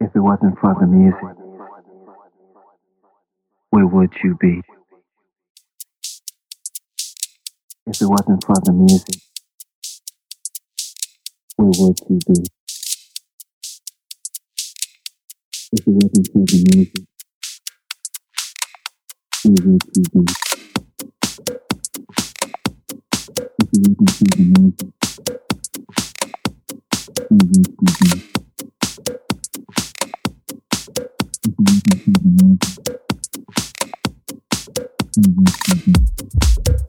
If it wasn't for the music, where would you be? If it wasn't for the music, where would you be? If it wasn't for the music, where would you be? If it wasn't for the music, where would you be? You?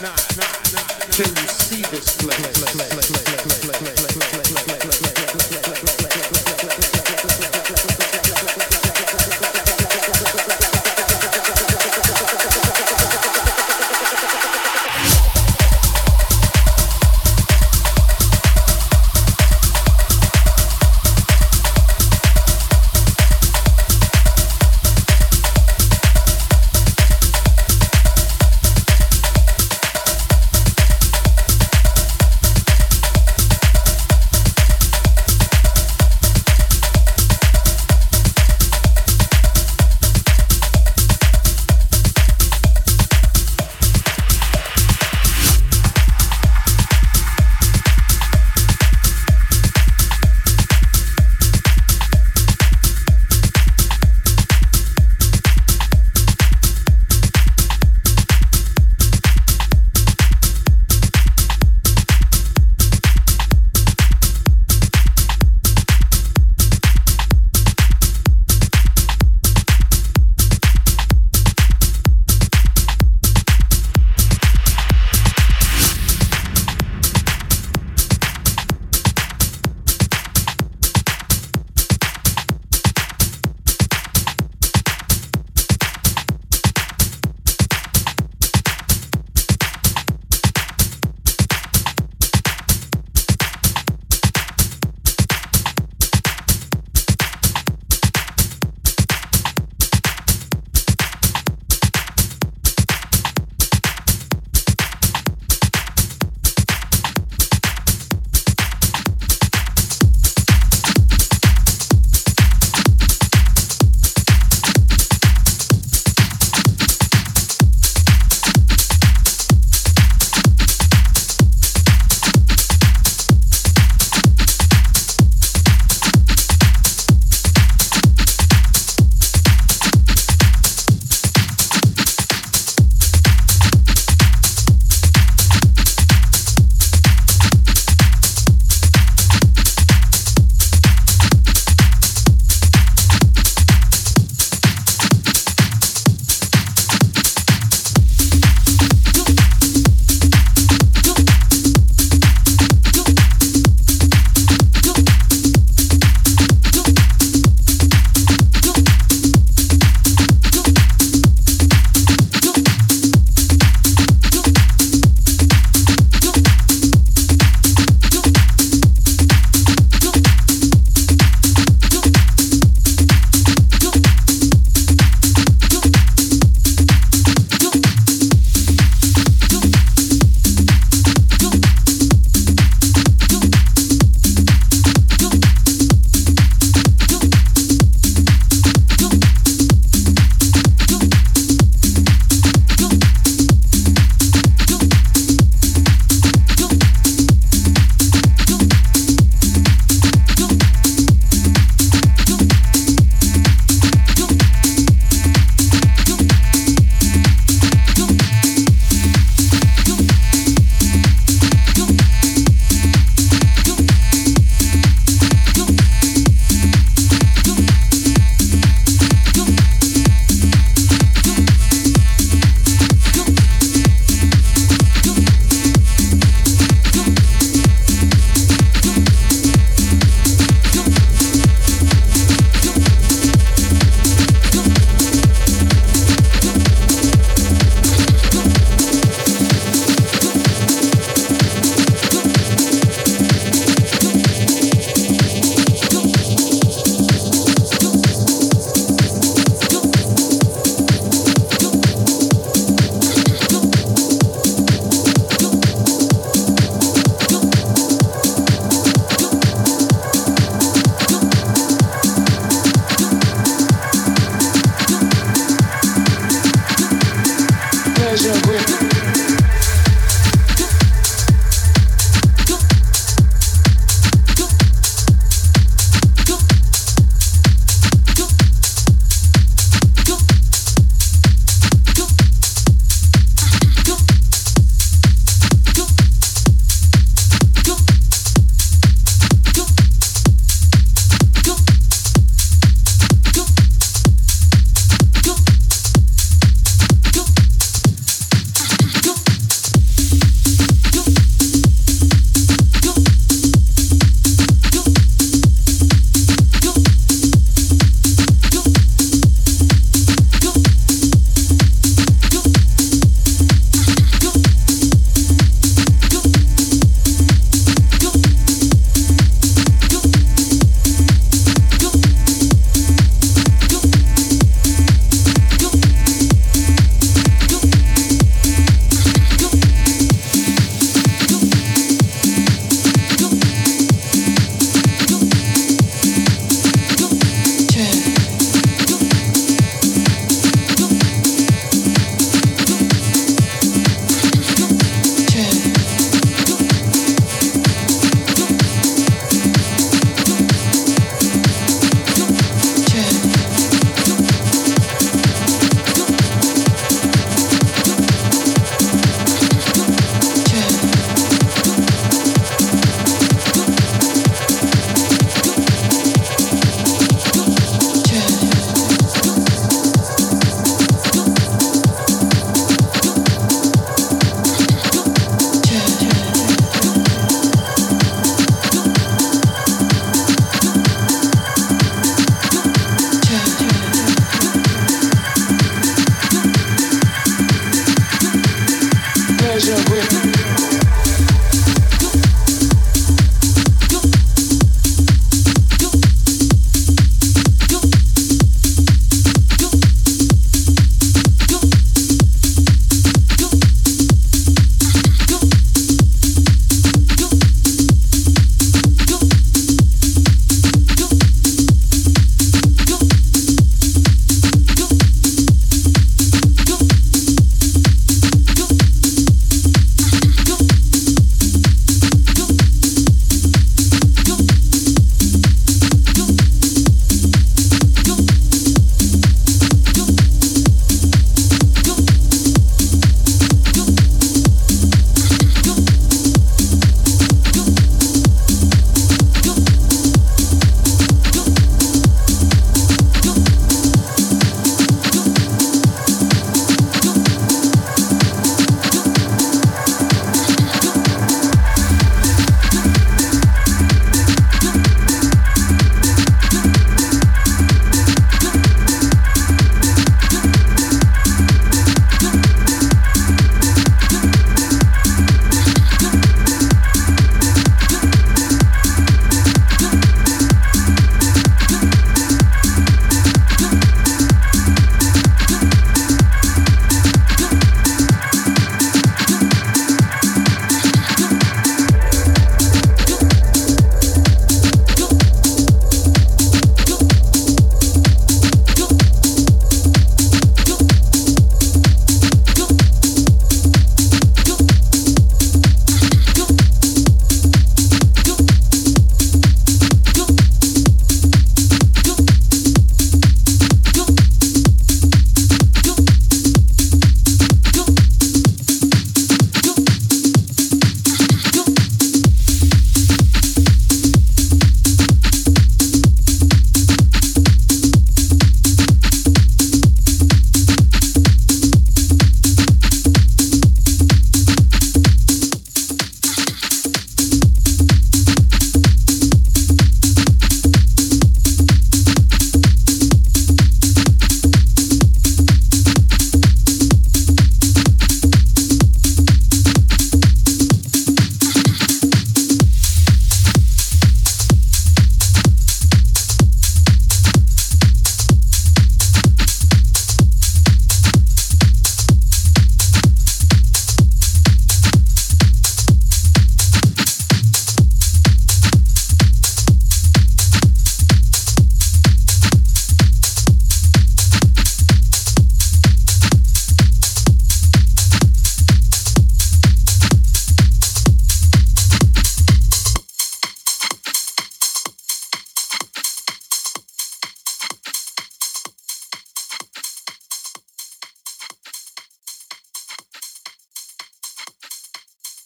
Can you see this